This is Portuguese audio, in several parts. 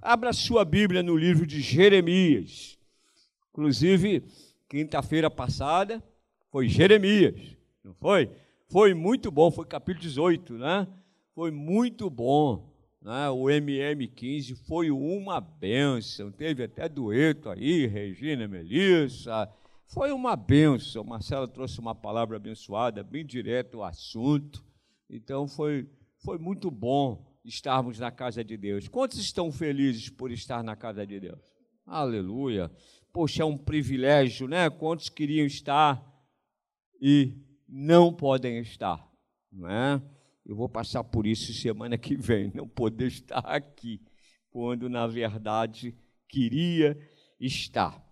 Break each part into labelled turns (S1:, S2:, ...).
S1: Abra sua Bíblia no livro de Jeremias. Inclusive, quinta-feira passada foi Jeremias, não foi? Foi muito bom, foi capítulo 18, né? Foi muito bom. Né? O MM15 foi uma benção. Teve até dueto aí, Regina Melissa. Foi uma benção. Marcela trouxe uma palavra abençoada, bem direto ao assunto. Então foi, foi muito bom estarmos na casa de Deus. Quantos estão felizes por estar na casa de Deus? Aleluia. Poxa, é um privilégio, né? Quantos queriam estar e não podem estar, não é? Eu vou passar por isso semana que vem, não poder estar aqui, quando na verdade queria estar.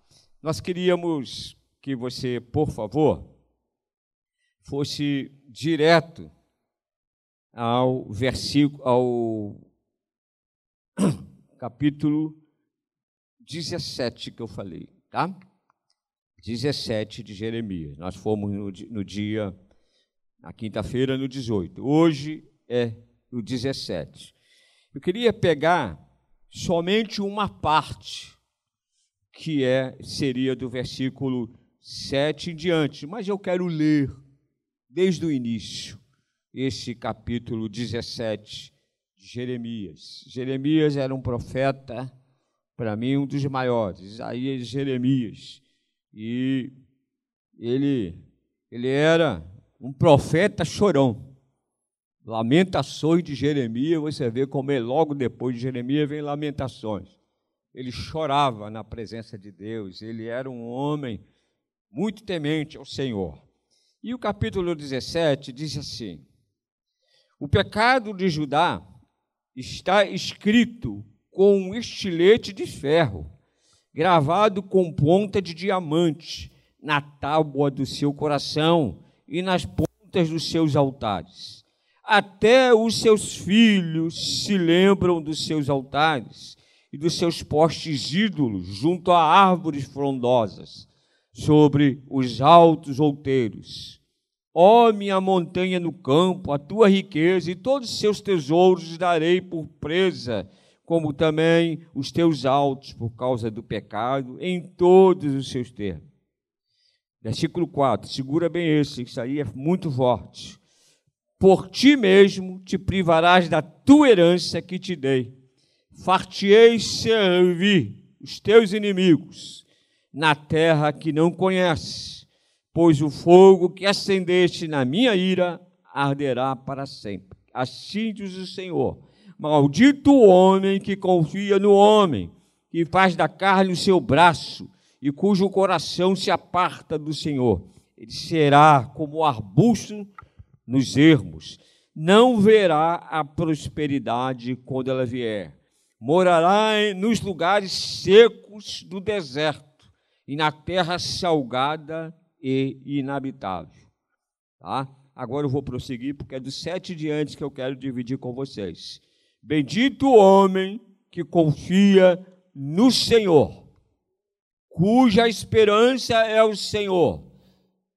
S1: Nós queríamos que você, por favor, fosse direto ao versículo, ao capítulo 17 que eu falei, tá? 17 de Jeremias. Nós fomos no, no dia, na quinta-feira, no 18. Hoje é o 17. Eu queria pegar somente uma parte, que é seria do versículo 7 em diante, mas eu quero ler desde o início esse capítulo 17 de Jeremias. Jeremias era um profeta, para mim, um dos maiores, Isaías e Jeremias. E ele, ele era um profeta chorão. Lamentações de Jeremias, você vê como é logo depois de Jeremias vem Lamentações. Ele chorava na presença de Deus, ele era um homem muito temente ao Senhor. E o capítulo 17 diz assim: o pecado de Judá está escrito com um estilete de ferro, gravado com ponta de diamante, na tábua do seu coração e nas pontas dos seus altares. Até os seus filhos se lembram dos seus altares e dos seus postes ídolos junto a árvores frondosas, sobre os altos outeiros Ó oh, minha montanha no campo, a tua riqueza e todos os seus tesouros darei por presa, como também os teus altos por causa do pecado, em todos os seus termos. Versículo 4, segura bem esse, isso aí é muito forte. Por ti mesmo te privarás da tua herança que te dei. Fartei servir os teus inimigos na terra que não conheces pois o fogo que acendeste na minha ira arderá para sempre. Assim diz o Senhor. Maldito o homem que confia no homem, que faz da carne o seu braço e cujo coração se aparta do Senhor. Ele será como arbusto nos ermos, não verá a prosperidade quando ela vier. Morará nos lugares secos do deserto e na terra salgada e inabitável. Tá? Agora eu vou prosseguir, porque é dos sete diantes que eu quero dividir com vocês. Bendito o homem que confia no Senhor, cuja esperança é o Senhor.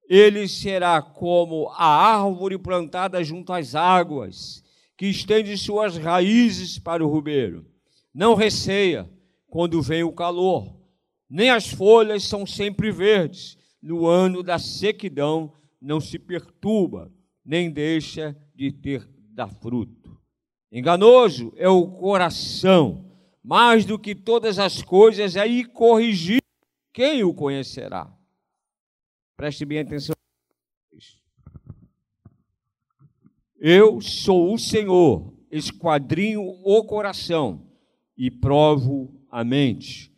S1: Ele será como a árvore plantada junto às águas, que estende suas raízes para o ribeiro. Não receia quando vem o calor, nem as folhas são sempre verdes no ano da sequidão não se perturba, nem deixa de ter dar fruto. Enganoso é o coração, mais do que todas as coisas, aí corrigir quem o conhecerá. Preste bem atenção. Eu sou o Senhor, esquadrinho o coração e provo a mente.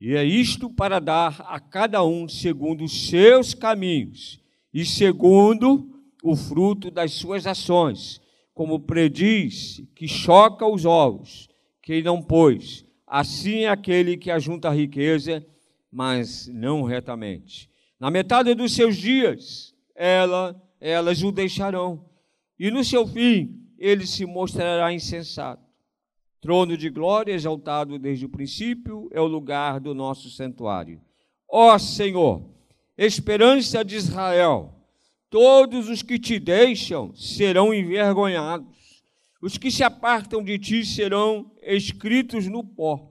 S1: E é isto para dar a cada um segundo os seus caminhos e segundo o fruto das suas ações, como prediz que choca os ovos, quem não pôs, assim é aquele que ajunta riqueza, mas não retamente. Na metade dos seus dias, ela, elas o deixarão, e no seu fim ele se mostrará insensato. Trono de glória exaltado desde o princípio é o lugar do nosso santuário. Ó Senhor, esperança de Israel, todos os que te deixam serão envergonhados. Os que se apartam de ti serão escritos no pó,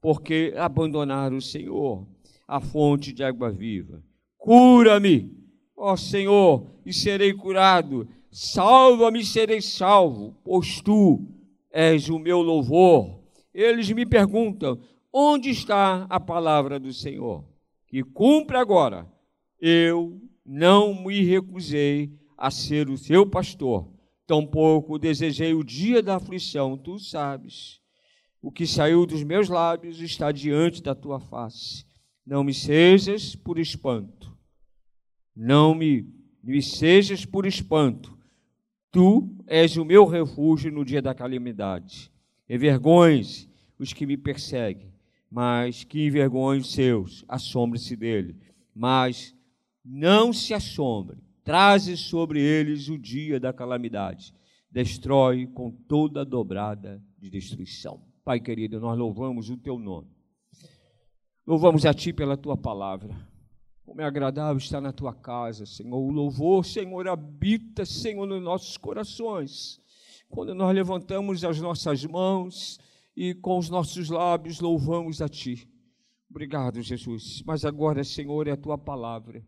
S1: porque abandonaram o Senhor, a fonte de água viva. Cura-me, ó Senhor, e serei curado. Salva-me serei salvo, pois tu és o meu louvor. Eles me perguntam: onde está a palavra do Senhor? Que cumpre agora. Eu não me recusei a ser o seu pastor, tampouco desejei o dia da aflição, tu sabes. O que saiu dos meus lábios está diante da tua face. Não me sejas por espanto. Não me, me sejas por espanto. Tu és o meu refúgio no dia da calamidade. Envergonhe os que me perseguem, mas que envergonhe os seus, assombre-se dele. Mas não se assombre, traze sobre eles o dia da calamidade, destrói com toda a dobrada de destruição. Pai querido, nós louvamos o teu nome. Louvamos a ti pela tua palavra. Como é agradável estar na tua casa, Senhor. O louvor, Senhor, habita, Senhor, nos nossos corações. Quando nós levantamos as nossas mãos e com os nossos lábios louvamos a ti. Obrigado, Jesus. Mas agora, Senhor, é a tua palavra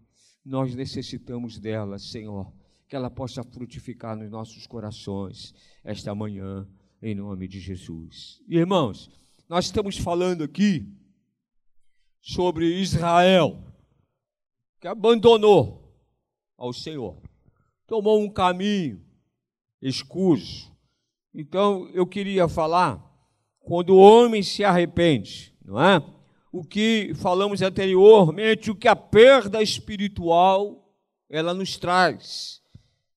S1: nós necessitamos dela, Senhor, que ela possa frutificar nos nossos corações esta manhã, em nome de Jesus. Irmãos, nós estamos falando aqui sobre Israel, que abandonou ao Senhor, tomou um caminho escuso. Então, eu queria falar quando o homem se arrepende, não é? o que falamos anteriormente, o que a perda espiritual ela nos traz.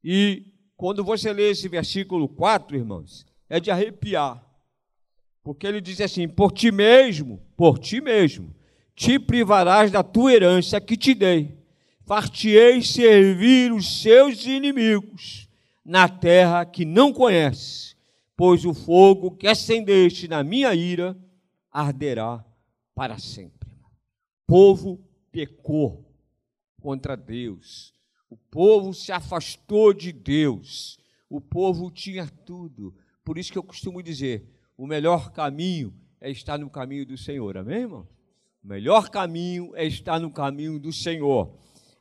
S1: E quando você lê esse versículo 4, irmãos, é de arrepiar. Porque ele diz assim: Por ti mesmo, por ti mesmo, te privarás da tua herança que te dei. Far-te-ei servir os seus inimigos na terra que não conheces, pois o fogo que acendeste na minha ira arderá para sempre. O povo pecou contra Deus. O povo se afastou de Deus. O povo tinha tudo. Por isso que eu costumo dizer: o melhor caminho é estar no caminho do Senhor. Amém, irmão? O melhor caminho é estar no caminho do Senhor.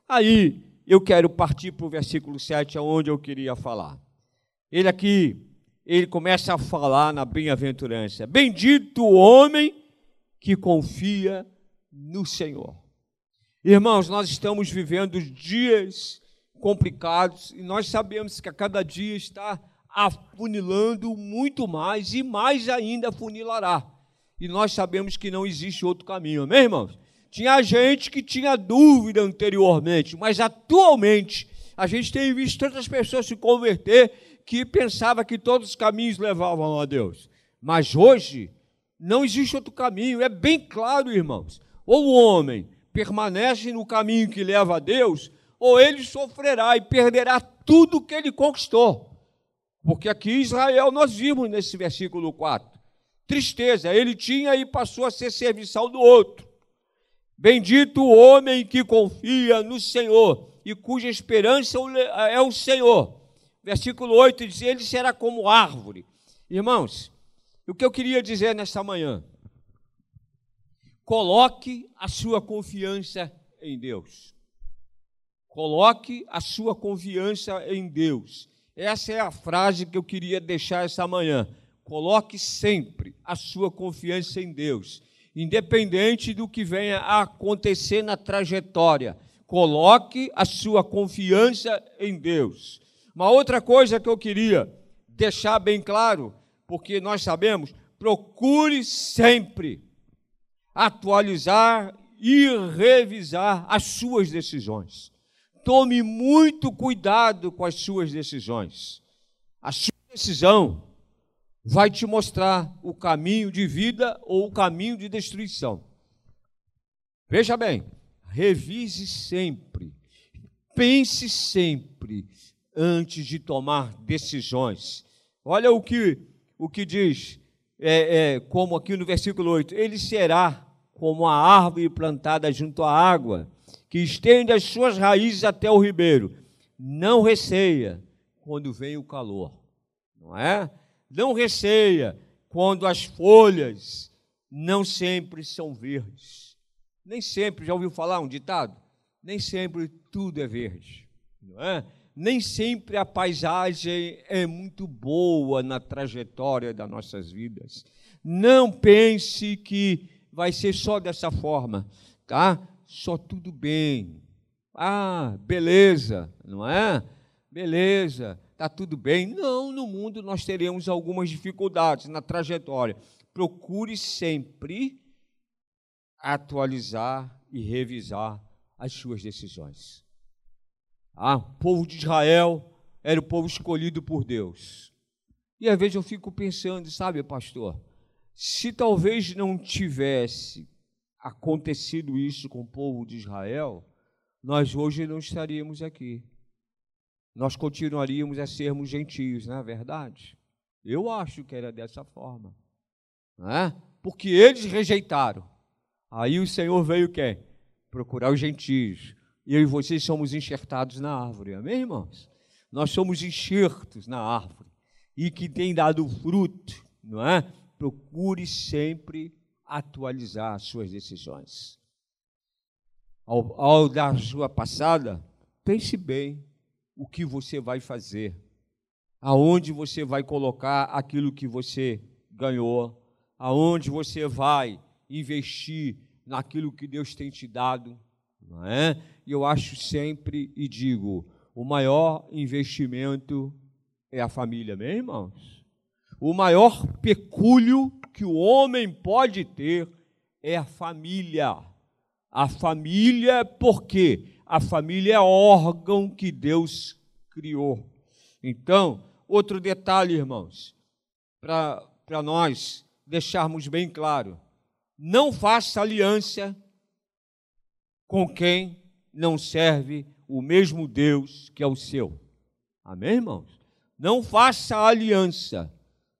S1: Aí eu quero partir para o versículo 7, aonde eu queria falar. Ele aqui, ele começa a falar na bem-aventurança: Bendito o homem que confia no Senhor. Irmãos, nós estamos vivendo dias complicados e nós sabemos que a cada dia está afunilando muito mais e mais ainda afunilará. E nós sabemos que não existe outro caminho, amém, irmãos? Tinha gente que tinha dúvida anteriormente, mas atualmente a gente tem visto tantas pessoas se converter que pensava que todos os caminhos levavam a Deus. Mas hoje não existe outro caminho, é bem claro, irmãos. Ou o homem permanece no caminho que leva a Deus, ou ele sofrerá e perderá tudo que ele conquistou. Porque aqui Israel nós vimos nesse versículo 4. Tristeza, ele tinha e passou a ser serviçal do outro. Bendito o homem que confia no Senhor e cuja esperança é o Senhor. Versículo 8 diz: Ele será como árvore. Irmãos, o que eu queria dizer nesta manhã? Coloque a sua confiança em Deus. Coloque a sua confiança em Deus. Essa é a frase que eu queria deixar essa manhã. Coloque sempre a sua confiança em Deus, independente do que venha a acontecer na trajetória. Coloque a sua confiança em Deus. Uma outra coisa que eu queria deixar bem claro porque nós sabemos, procure sempre atualizar e revisar as suas decisões. Tome muito cuidado com as suas decisões. A sua decisão vai te mostrar o caminho de vida ou o caminho de destruição. Veja bem, revise sempre, pense sempre antes de tomar decisões. Olha o que o que diz, é, é, como aqui no versículo 8: Ele será como a árvore plantada junto à água, que estende as suas raízes até o ribeiro. Não receia quando vem o calor, não é? Não receia quando as folhas não sempre são verdes. Nem sempre, já ouviu falar um ditado? Nem sempre tudo é verde, não é? Nem sempre a paisagem é muito boa na trajetória das nossas vidas. Não pense que vai ser só dessa forma, tá? Só tudo bem. Ah, beleza, não é? Beleza, tá tudo bem. Não, no mundo nós teremos algumas dificuldades na trajetória. Procure sempre atualizar e revisar as suas decisões. Ah, o povo de Israel era o povo escolhido por Deus. E às vezes eu fico pensando, sabe, pastor, se talvez não tivesse acontecido isso com o povo de Israel, nós hoje não estaríamos aqui. Nós continuaríamos a sermos gentios, não é verdade? Eu acho que era dessa forma. Não é? Porque eles rejeitaram. Aí o Senhor veio quer Procurar os gentios. Eu e vocês somos enxertados na árvore, amém, irmãos? Nós somos enxertos na árvore. E que tem dado fruto, não é? procure sempre atualizar as suas decisões. Ao, ao dar sua passada, pense bem o que você vai fazer, aonde você vai colocar aquilo que você ganhou, aonde você vai investir naquilo que Deus tem te dado, não é? E eu acho sempre e digo, o maior investimento é a família, meus irmãos o maior pecúlio que o homem pode ter é a família. A família, por quê? A família é órgão que Deus criou. Então, outro detalhe, irmãos, para nós deixarmos bem claro: não faça aliança com quem não serve o mesmo Deus que é o seu. Amém, irmãos? Não faça aliança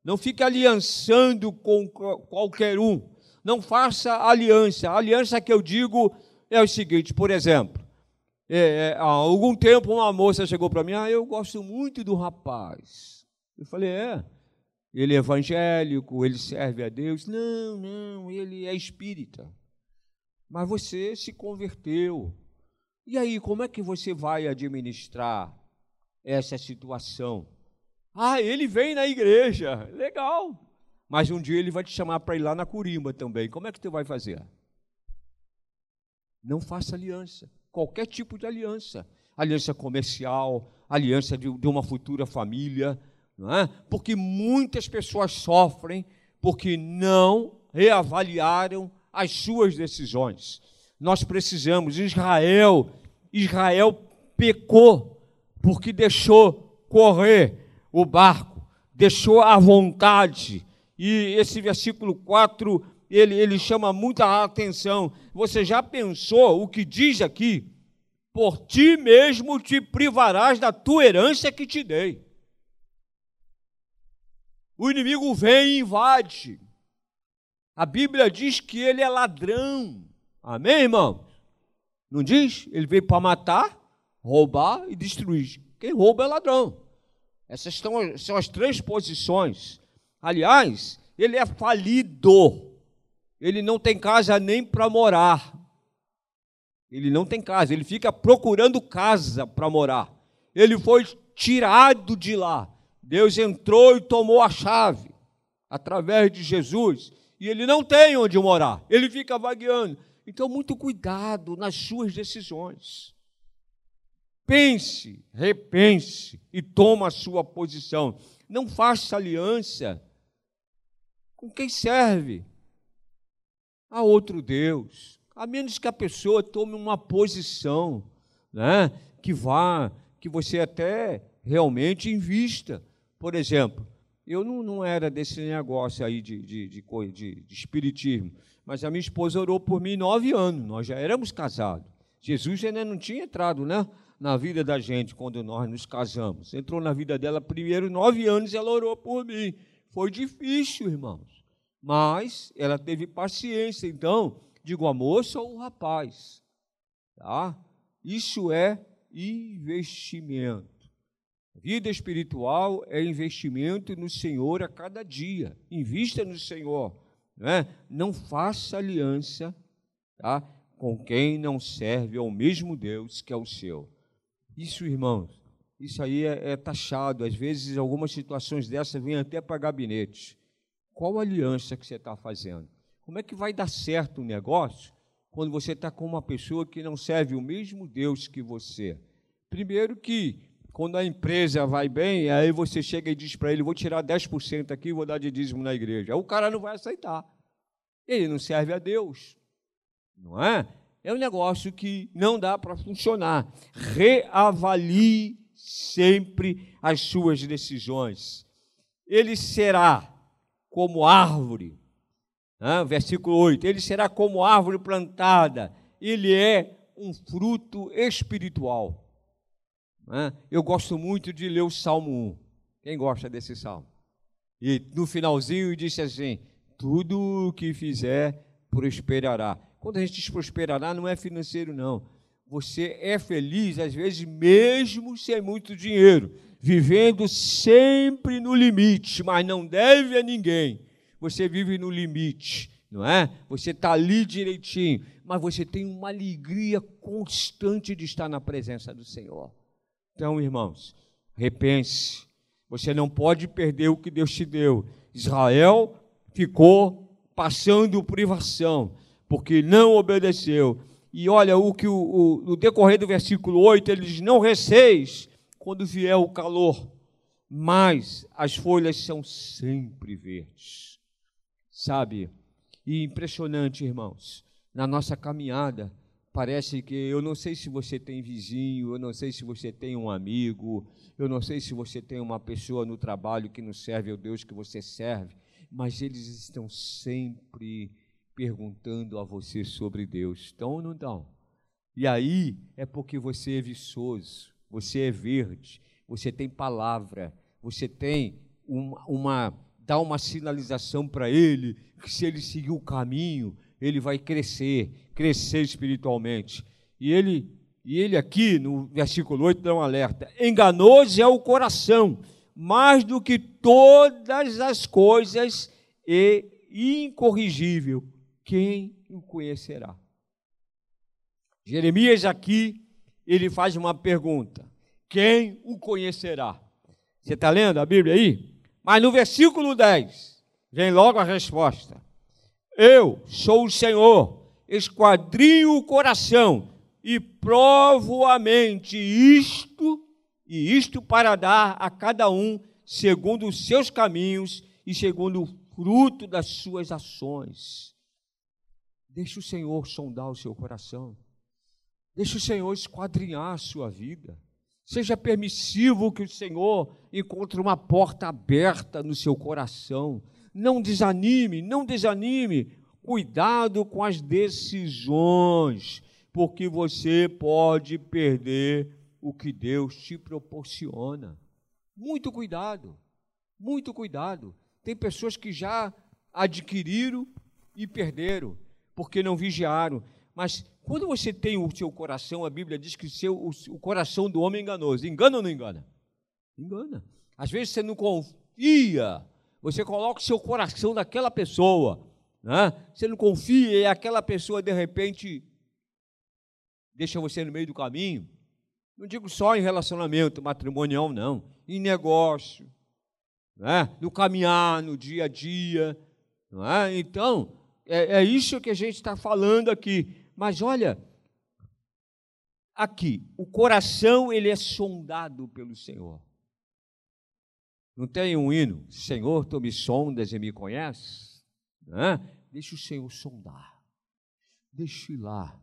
S1: não fique aliançando com qualquer um. Não faça aliança. A aliança que eu digo é o seguinte, por exemplo, é, é, há algum tempo uma moça chegou para mim, ah, eu gosto muito do rapaz. Eu falei, é, ele é evangélico, ele serve a Deus. Não, não, ele é espírita. Mas você se converteu. E aí, como é que você vai administrar essa situação? Ah, ele vem na igreja. Legal. Mas um dia ele vai te chamar para ir lá na Curimba também. Como é que você vai fazer? Não faça aliança. Qualquer tipo de aliança. Aliança comercial, aliança de, de uma futura família. É? Porque muitas pessoas sofrem porque não reavaliaram as suas decisões. Nós precisamos. Israel, Israel pecou porque deixou correr o barco, deixou à vontade. E esse versículo 4, ele, ele chama muita atenção. Você já pensou o que diz aqui? Por ti mesmo te privarás da tua herança que te dei. O inimigo vem e invade. A Bíblia diz que ele é ladrão. Amém, irmão? Não diz? Ele veio para matar, roubar e destruir. Quem rouba é ladrão. Essas são, as três posições. Aliás, ele é falido. Ele não tem casa nem para morar. Ele não tem casa, ele fica procurando casa para morar. Ele foi tirado de lá. Deus entrou e tomou a chave através de Jesus. E ele não tem onde morar. Ele fica vagueando. Então, muito cuidado nas suas decisões. Pense, repense e toma a sua posição. Não faça aliança com quem serve a outro Deus, a menos que a pessoa tome uma posição, né, que vá, que você até realmente invista. Por exemplo, eu não, não era desse negócio aí de, de, de, de, de espiritismo, mas a minha esposa orou por mim nove anos, nós já éramos casados. Jesus ainda não tinha entrado, né? na vida da gente quando nós nos casamos. Entrou na vida dela primeiro, nove anos, ela orou por mim. Foi difícil, irmãos. Mas ela teve paciência. Então, digo a moça ou o rapaz. Tá? Isso é investimento. Vida espiritual é investimento no Senhor a cada dia. Invista no Senhor. Né? Não faça aliança tá? com quem não serve ao mesmo Deus que é o seu. Isso, irmãos, isso aí é, é taxado. Às vezes, algumas situações dessas vêm até para gabinete. Qual aliança que você está fazendo? Como é que vai dar certo o negócio quando você está com uma pessoa que não serve o mesmo Deus que você? Primeiro que quando a empresa vai bem, aí você chega e diz para ele, vou tirar 10% aqui e vou dar de dízimo na igreja. O cara não vai aceitar. Ele não serve a Deus. Não é? É um negócio que não dá para funcionar. Reavalie sempre as suas decisões. Ele será como árvore. Né? Versículo 8: Ele será como árvore plantada. Ele é um fruto espiritual. Né? Eu gosto muito de ler o Salmo 1. Quem gosta desse salmo? E no finalzinho disse assim: tudo o que fizer prosperará. Quando a gente diz prosperará, não é financeiro, não. Você é feliz, às vezes, mesmo sem muito dinheiro, vivendo sempre no limite, mas não deve a ninguém. Você vive no limite, não é? Você está ali direitinho, mas você tem uma alegria constante de estar na presença do Senhor. Então, irmãos, repense. Você não pode perder o que Deus te deu. Israel ficou passando privação, porque não obedeceu. E olha o que o, o, no decorrer do versículo 8 ele diz: Não receis quando vier o calor, mas as folhas são sempre verdes. Sabe? E impressionante, irmãos, na nossa caminhada, Parece que eu não sei se você tem vizinho, eu não sei se você tem um amigo, eu não sei se você tem uma pessoa no trabalho que não serve ao Deus que você serve, mas eles estão sempre perguntando a você sobre Deus. Estão ou não estão? E aí é porque você é viçoso, você é verde, você tem palavra, você tem uma, uma dá uma sinalização para ele que se ele seguir o caminho, ele vai crescer, crescer espiritualmente. E ele, e ele aqui, no versículo 8, dá um alerta: enganoso é o coração, mais do que todas as coisas, e incorrigível. Quem o conhecerá? Jeremias aqui, ele faz uma pergunta: quem o conhecerá? Você está lendo a Bíblia aí? Mas no versículo 10, vem logo a resposta. Eu sou o Senhor, esquadrinho o coração e provo a mente isto e isto para dar a cada um segundo os seus caminhos e segundo o fruto das suas ações. Deixe o Senhor sondar o seu coração. Deixe o Senhor esquadrinhar a sua vida. Seja permissivo que o Senhor encontre uma porta aberta no seu coração não desanime, não desanime. Cuidado com as decisões, porque você pode perder o que Deus te proporciona. Muito cuidado, muito cuidado. Tem pessoas que já adquiriram e perderam, porque não vigiaram. Mas quando você tem o seu coração, a Bíblia diz que seu, o, o coração do homem é enganoso. Engana ou não engana? Engana. Às vezes você não confia você coloca o seu coração naquela pessoa, né? Você não confia e aquela pessoa de repente deixa você no meio do caminho. Não digo só em relacionamento matrimonial, não, em negócio, né? no caminhar, no dia a dia. Não é? Então, é, é isso que a gente está falando aqui. Mas olha, aqui, o coração ele é sondado pelo Senhor. Não tem um hino? Senhor, tu me sondas e me conheces? Né? Deixa o Senhor sondar. Deixa ir lá.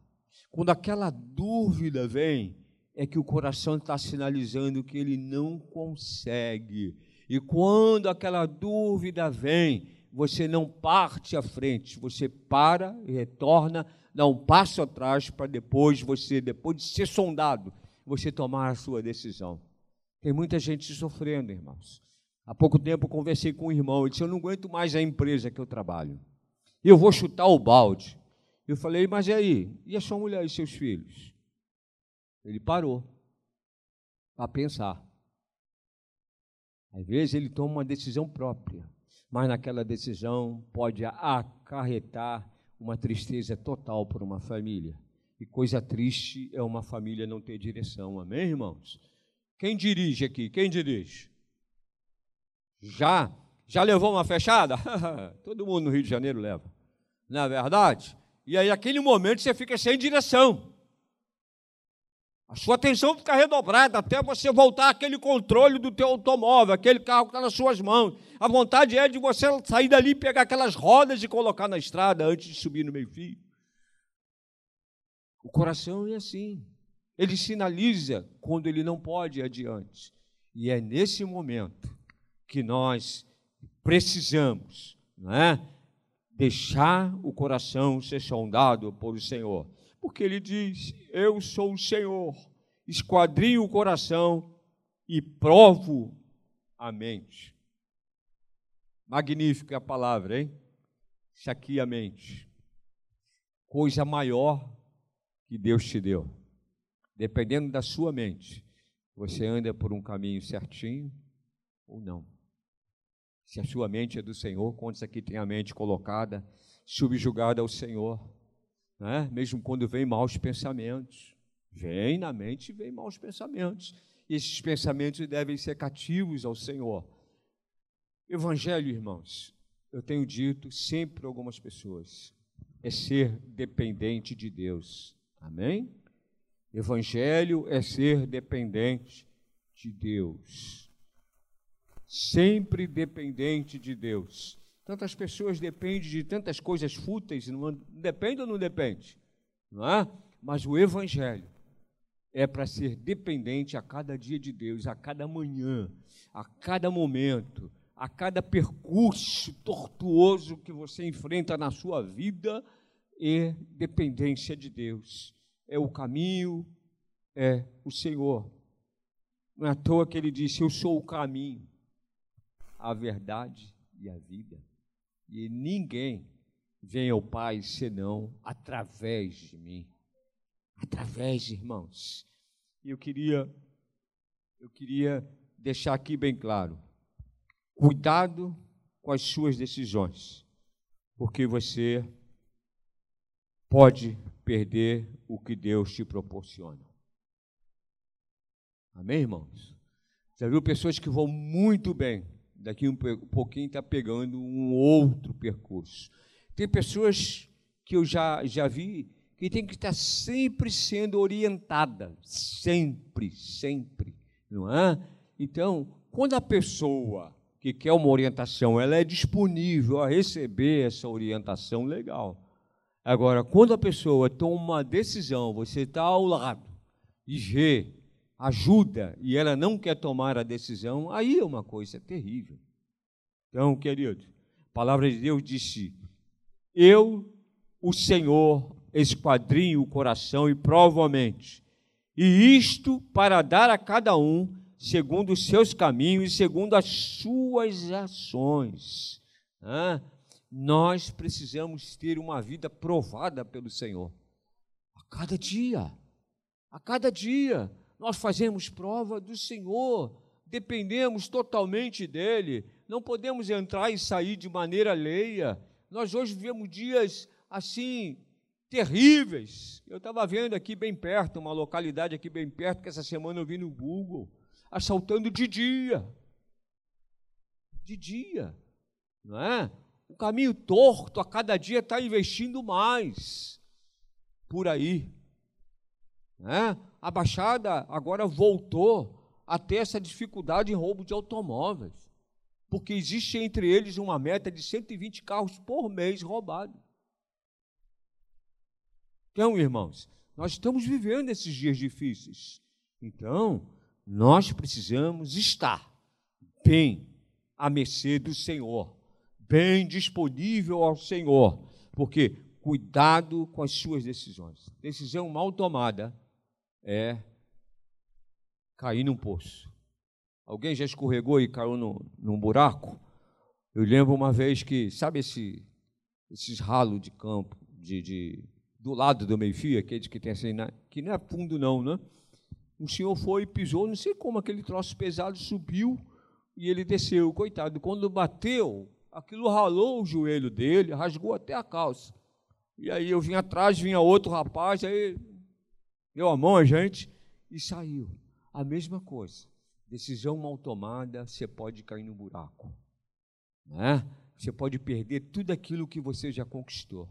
S1: Quando aquela dúvida vem, é que o coração está sinalizando que ele não consegue. E quando aquela dúvida vem, você não parte à frente, você para e retorna, dá um passo atrás para depois você, depois de ser sondado, você tomar a sua decisão. Tem muita gente sofrendo, irmãos. Há pouco tempo conversei com um irmão, ele disse: Eu não aguento mais a empresa que eu trabalho. Eu vou chutar o balde. Eu falei: Mas e aí? E a sua mulher e seus filhos? Ele parou para pensar. Às vezes ele toma uma decisão própria, mas naquela decisão pode acarretar uma tristeza total para uma família. E coisa triste é uma família não ter direção, amém, irmãos? Quem dirige aqui? Quem dirige? Já? Já levou uma fechada? Todo mundo no Rio de Janeiro leva. Não é verdade? E aí, naquele momento, você fica sem direção. A sua atenção fica redobrada até você voltar aquele controle do teu automóvel, aquele carro que está nas suas mãos. A vontade é de você sair dali, pegar aquelas rodas e colocar na estrada antes de subir no meio-fio. O coração é assim. Ele sinaliza quando ele não pode ir adiante. E é nesse momento que nós precisamos, não é? Deixar o coração ser sondado por o Senhor porque ele diz: Eu sou o Senhor, esquadrinho o coração e provo a mente. Magnífica a palavra, hein? Isso aqui a mente. Coisa maior que Deus te deu. Dependendo da sua mente, você anda por um caminho certinho ou não. Se a sua mente é do Senhor, quantos aqui tem a mente colocada, subjugada ao Senhor? Né? mesmo quando vem maus pensamentos. Vem na mente, vem maus pensamentos. E esses pensamentos devem ser cativos ao Senhor. Evangelho, irmãos, eu tenho dito sempre a algumas pessoas, é ser dependente de Deus. Amém? Evangelho é ser dependente de Deus. Sempre dependente de Deus. Tantas pessoas dependem de tantas coisas fúteis, não depende ou não depende? Não é? Mas o Evangelho é para ser dependente a cada dia de Deus, a cada manhã, a cada momento, a cada percurso tortuoso que você enfrenta na sua vida, é dependência de Deus. É o caminho, é o Senhor. Não é à toa que ele disse: Eu sou o caminho, a verdade e a vida. E ninguém vem ao Pai senão através de mim. Através, de irmãos. E eu queria eu queria deixar aqui bem claro. Cuidado com as suas decisões, porque você pode perder o que Deus te proporciona. Amém, irmãos? Já viu pessoas que vão muito bem, daqui um pouquinho está pegando um outro percurso. Tem pessoas que eu já, já vi que tem que estar sempre sendo orientada, sempre, sempre, não é? Então, quando a pessoa que quer uma orientação, ela é disponível a receber essa orientação, legal. Agora, quando a pessoa toma uma decisão, você está ao lado e vê ajuda e ela não quer tomar a decisão, aí é uma coisa terrível. Então, querido, a palavra de Deus disse: Eu, o Senhor, esquadrinho o coração e provo a mente, e isto para dar a cada um segundo os seus caminhos e segundo as suas ações. Ah, nós precisamos ter uma vida provada pelo Senhor. A cada dia, a cada dia, nós fazemos prova do Senhor, dependemos totalmente dEle, não podemos entrar e sair de maneira alheia. Nós hoje vivemos dias assim terríveis. Eu estava vendo aqui bem perto, uma localidade aqui bem perto, que essa semana eu vi no Google, assaltando de dia. De dia, não é? O caminho torto a cada dia está investindo mais por aí. Né? A Baixada agora voltou a ter essa dificuldade em roubo de automóveis, porque existe entre eles uma meta de 120 carros por mês roubados. Então, irmãos, nós estamos vivendo esses dias difíceis. Então, nós precisamos estar bem à mercê do Senhor, bem disponível ao Senhor, porque cuidado com as suas decisões. Decisão mal tomada é cair num poço. Alguém já escorregou e caiu no, num buraco? Eu lembro uma vez que, sabe esse, esses ralos de campo, de, de, do lado do meio-fio, aquele que tem assim, que não é fundo não, né? Um senhor foi e pisou, não sei como aquele troço pesado subiu e ele desceu, coitado. Quando bateu, aquilo ralou o joelho dele, rasgou até a calça. E aí eu vim atrás, vinha outro rapaz, aí deu a mão a gente e saiu. A mesma coisa. Decisão mal tomada, você pode cair no buraco. Né? Você pode perder tudo aquilo que você já conquistou.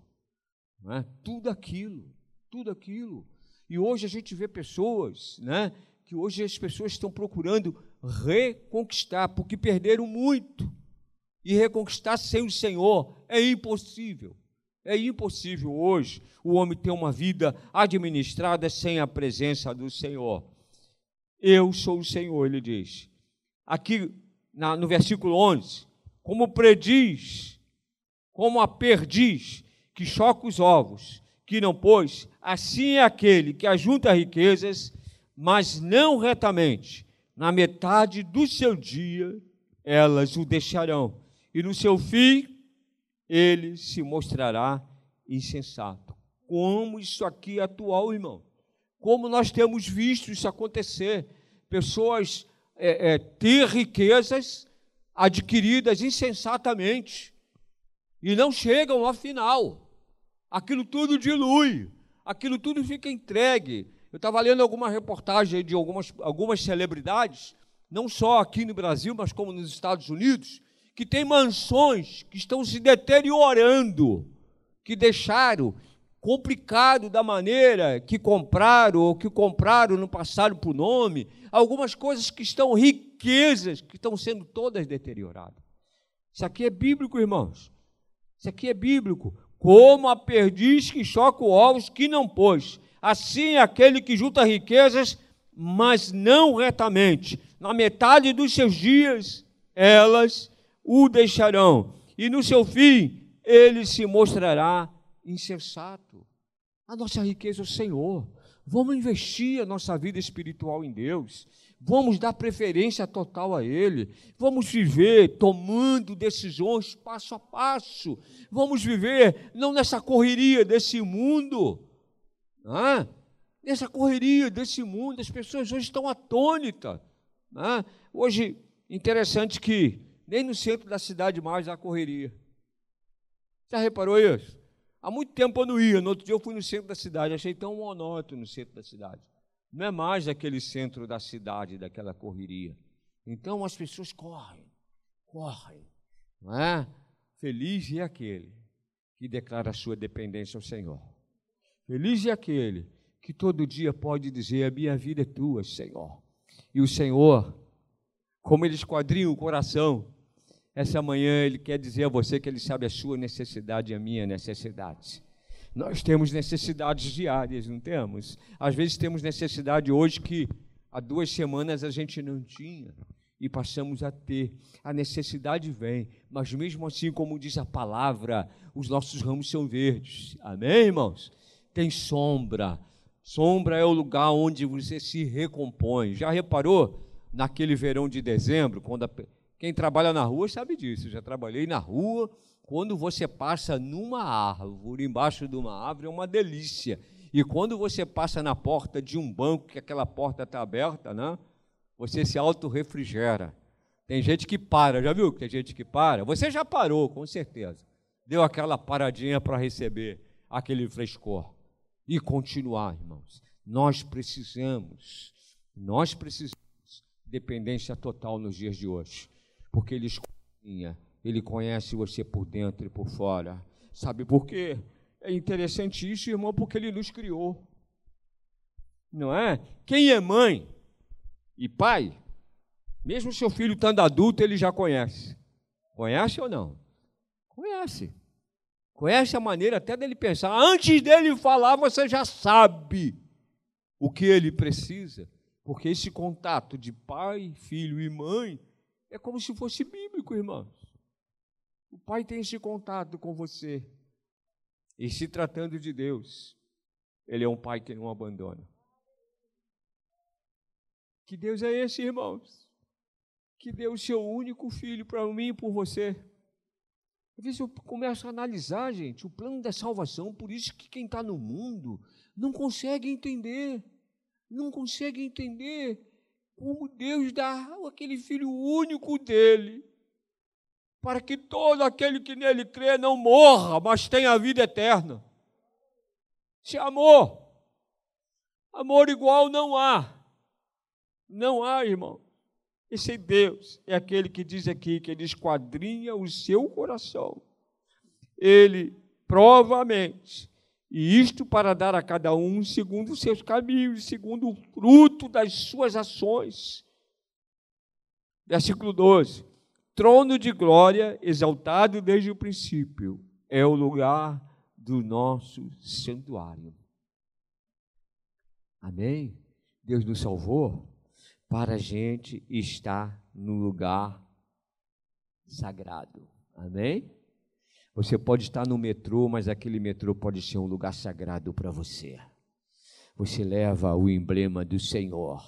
S1: Né? Tudo aquilo, tudo aquilo. E hoje a gente vê pessoas, né? Que hoje as pessoas estão procurando reconquistar, porque perderam muito. E reconquistar sem o Senhor é impossível. É impossível hoje o homem ter uma vida administrada sem a presença do Senhor. Eu sou o Senhor, ele diz. Aqui na, no versículo 11: Como prediz, como a perdiz que choca os ovos, que não pôs, assim é aquele que ajunta riquezas, mas não retamente. Na metade do seu dia, elas o deixarão, e no seu fim, ele se mostrará insensato. Como isso aqui é atual, irmão. Como nós temos visto isso acontecer. Pessoas é, é, ter riquezas adquiridas insensatamente e não chegam ao final. Aquilo tudo dilui, aquilo tudo fica entregue. Eu estava lendo alguma reportagem de algumas, algumas celebridades, não só aqui no Brasil, mas como nos Estados Unidos, que tem mansões que estão se deteriorando, que deixaram complicado da maneira que compraram ou que compraram no passado por nome, algumas coisas que estão riquezas que estão sendo todas deterioradas. Isso aqui é bíblico, irmãos. Isso aqui é bíblico. Como a perdiz que choca ovos que não pôs. Assim é aquele que junta riquezas, mas não retamente. Na metade dos seus dias, elas o deixarão, e no seu fim ele se mostrará insensato. A nossa riqueza é o Senhor. Vamos investir a nossa vida espiritual em Deus. Vamos dar preferência total a Ele. Vamos viver tomando decisões passo a passo. Vamos viver não nessa correria desse mundo. Ah, nessa correria desse mundo, as pessoas hoje estão atônitas. Ah, hoje, interessante que nem no centro da cidade mais há correria. Já reparou isso? Há muito tempo eu não ia, no outro dia eu fui no centro da cidade, achei tão monótono no centro da cidade. Não é mais aquele centro da cidade, daquela correria. Então as pessoas correm, correm, não é? Feliz é aquele que declara a sua dependência ao Senhor. Feliz é aquele que todo dia pode dizer: A minha vida é tua, Senhor. E o Senhor, como ele esquadrinha o coração, essa manhã Ele quer dizer a você que Ele sabe a sua necessidade e a minha necessidade. Nós temos necessidades diárias, não temos? Às vezes temos necessidade hoje que há duas semanas a gente não tinha e passamos a ter. A necessidade vem, mas mesmo assim, como diz a palavra, os nossos ramos são verdes. Amém, irmãos? Tem sombra. Sombra é o lugar onde você se recompõe. Já reparou naquele verão de dezembro, quando a quem trabalha na rua sabe disso. Eu já trabalhei na rua. Quando você passa numa árvore, embaixo de uma árvore, é uma delícia. E quando você passa na porta de um banco, que aquela porta está aberta, né? Você se auto-refrigera. Tem gente que para, já viu que tem gente que para? Você já parou, com certeza. Deu aquela paradinha para receber aquele frescor. E continuar, irmãos. Nós precisamos, nós precisamos dependência total nos dias de hoje porque ele ele conhece você por dentro e por fora. Sabe por quê? É interessante isso, irmão, porque ele nos criou. Não é? Quem é mãe e pai, mesmo seu filho estando adulto, ele já conhece. Conhece ou não? Conhece. Conhece a maneira até dele pensar. Antes dele falar, você já sabe o que ele precisa. Porque esse contato de pai, filho e mãe é como se fosse bíblico, irmãos. O Pai tem esse contato com você. E se tratando de Deus, Ele é um Pai que não abandona. Que Deus é esse, irmãos? Que deu o seu único filho para mim e por você. Às vezes eu começo a analisar, gente, o plano da salvação, por isso que quem está no mundo não consegue entender, não consegue entender como Deus dá aquele filho único dele, para que todo aquele que nele crê não morra, mas tenha a vida eterna. Se amor, amor igual não há. Não há, irmão. Esse Deus é aquele que diz aqui que ele esquadrinha o seu coração. Ele provavelmente, e isto para dar a cada um segundo os seus caminhos, segundo o fruto das suas ações. Versículo 12. Trono de glória, exaltado desde o princípio, é o lugar do nosso santuário. Amém? Deus nos salvou para a gente estar no lugar sagrado. Amém? Você pode estar no metrô, mas aquele metrô pode ser um lugar sagrado para você. Você leva o emblema do Senhor.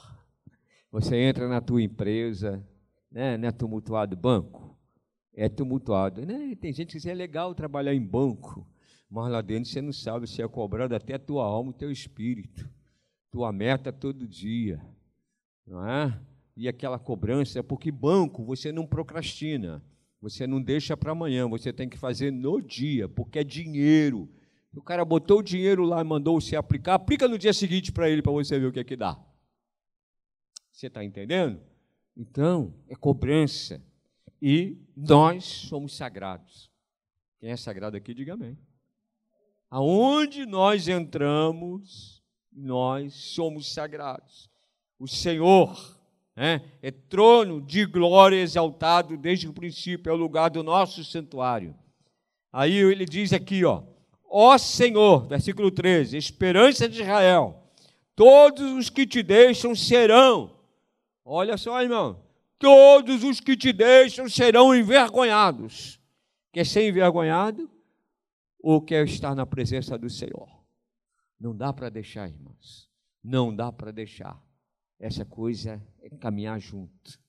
S1: Você entra na tua empresa, né? não é tumultuado banco? É tumultuado. Né? Tem gente que diz, é legal trabalhar em banco, mas lá dentro você não sabe se é cobrado até a tua alma e teu espírito. Tua meta todo dia não é? E aquela cobrança, porque banco você não procrastina, você não deixa para amanhã, você tem que fazer no dia, porque é dinheiro. O cara botou o dinheiro lá e mandou você aplicar, aplica no dia seguinte para ele, para você ver o que é que dá. Você está entendendo? Então, é cobrança. E nós somos sagrados. Quem é sagrado aqui, diga amém. Aonde nós entramos, nós somos sagrados o Senhor, né? é trono de glória exaltado desde o princípio, é o lugar do nosso santuário. Aí ele diz aqui, ó, ó Senhor, versículo 13, esperança de Israel, todos os que te deixam serão, olha só, irmão, todos os que te deixam serão envergonhados. Quer ser envergonhado ou quer estar na presença do Senhor? Não dá para deixar, irmãos. Não dá para deixar. Essa coisa é caminhar junto,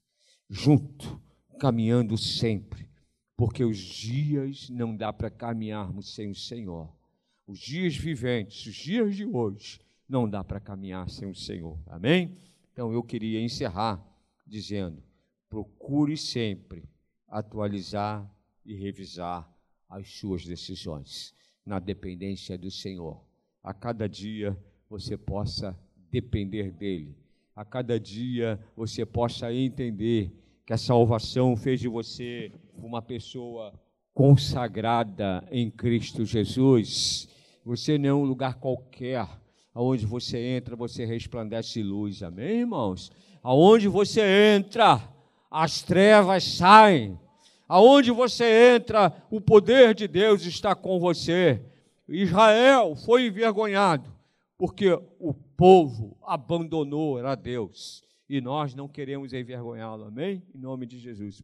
S1: junto, caminhando sempre, porque os dias não dá para caminharmos sem o Senhor. Os dias viventes, os dias de hoje, não dá para caminhar sem o Senhor. Amém? Então eu queria encerrar dizendo: procure sempre atualizar e revisar as suas decisões na dependência do Senhor. A cada dia você possa depender dele a cada dia você possa entender que a salvação fez de você uma pessoa consagrada em Cristo Jesus. Você não é um lugar qualquer. Aonde você entra, você resplandece luz. Amém, irmãos? Aonde você entra, as trevas saem. Aonde você entra, o poder de Deus está com você. Israel foi envergonhado porque o povo abandonou a Deus e nós não queremos envergonhá-lo, amém? Em nome de Jesus.